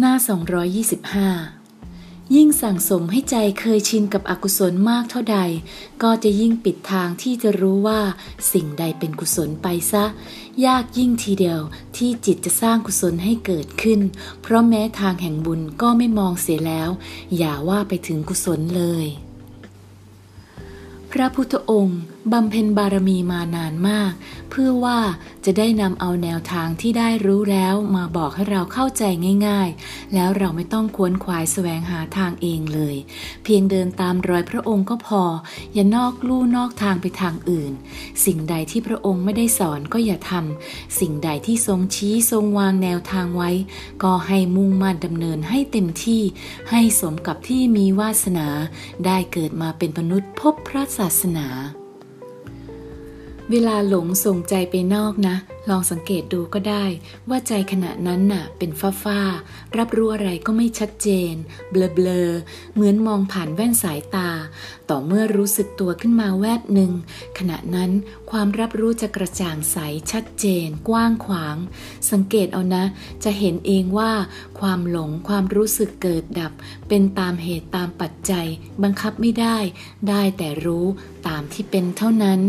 หน้า 225 ยิ่งสั่งสมให้ใจเคยชินกับอกุศลมากเท่าใด ก็จะยิ่งปิดทางที่จะรู้ว่าสิ่งใดเป็นกุศลไปซะ ยากยิ่งทีเดียวที่จิตจะสร้างกุศลให้เกิดขึ้น เพราะแม้ทางแห่งบุญก็ไม่มองเสียแล้ว อย่าว่าไปถึงกุศลเลย พระพุทธองค์ บำเพ็ญบารมีมานานมาก เพื่อว่าจะได้นำเอาแนวทางที่ได้รู้แล้วมาบอกให้เราเข้าใจง่ายๆ แล้วเราไม่ต้องควนขวายแสวงหาทางเองเลย เพียงเดินตามรอยพระองค์ก็พอ อย่านอกลู่นอกทางไปทางอื่น สิ่งใดที่พระองค์ไม่ได้สอนก็อย่าทำสิ่งใดที่ทรงชี้ทรงวางแนวทางไว้ ก็ให้มุ่งมั่นดำเนินให้เต็มที่ ให้สมกับที่มีวาสนา ได้เกิดมาเป็นมนุษย์พบพระศาสนา เวลาหลงส่งใจไปนอกนะ ลองสังเกตดูก็ได้ ว่าใจขณะนั้นน่ะ เป็นฟ้าฟ้ารับรู้อะไรก็ไม่ชัดเจน เบลอเบลอเหมือนมองผ่านแว่นสายตา ต่อเมื่อรู้สึกตัวขึ้นมาแวบหนึ่งขณะนั้นความรับรู้จะกระจ่างใสชัดเจน กว้างขวาง สังเกตเอานะ จะเห็นเองว่า ความหลงความรู้สึกเกิดดับ เป็นตามเหตุตามปัจจัย บังคับไม่ได้ ได้แต่รู้ตามที่เป็นเท่านั้น